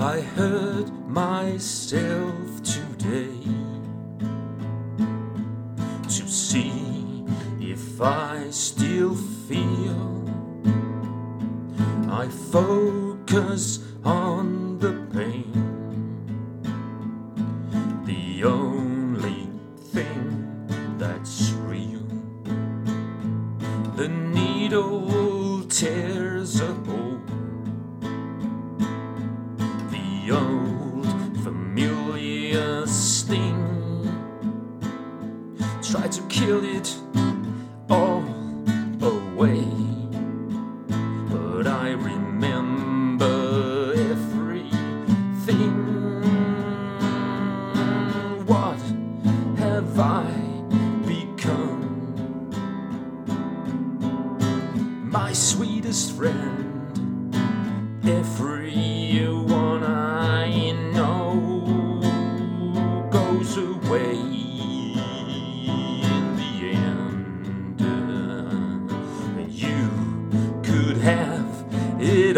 I hurt myself today to see if I still feel. I focus on the pain, the only thing that's real. The needle tears a It all away. But I remember everything. What have I become? my sweetest friend. Everyone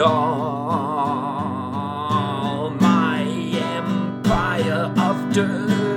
it all, my empire of dirt.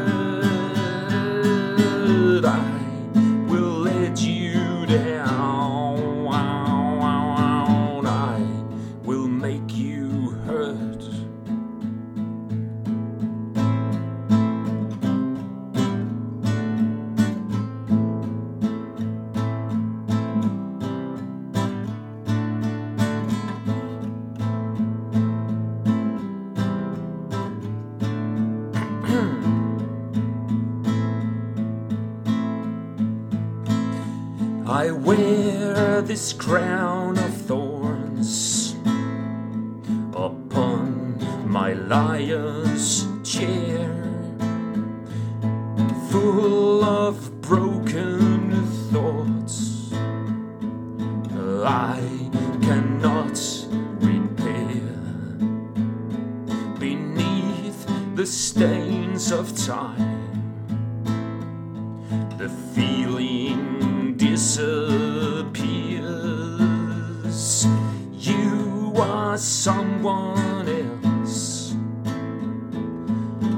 I wear this crown of thorns upon my liar's chair, full of broken thoughts. I cannot repair beneath the stains of time. The feeling someone else.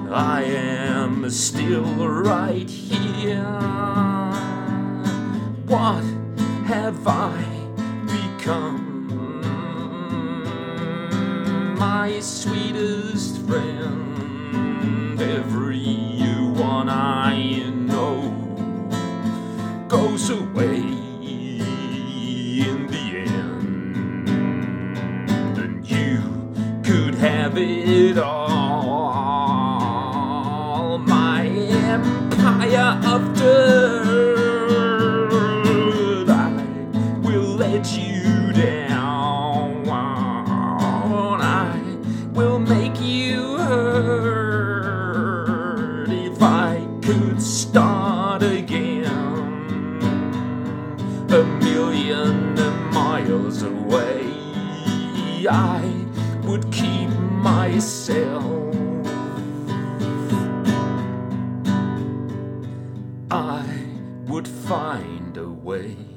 I am still right here. What have I become? My sweetest friend, everyone I know goes away it all. My empire of dirt, I will let you down. I will make you hurt if I could start again a million miles away. I would keep myself. I would find a way.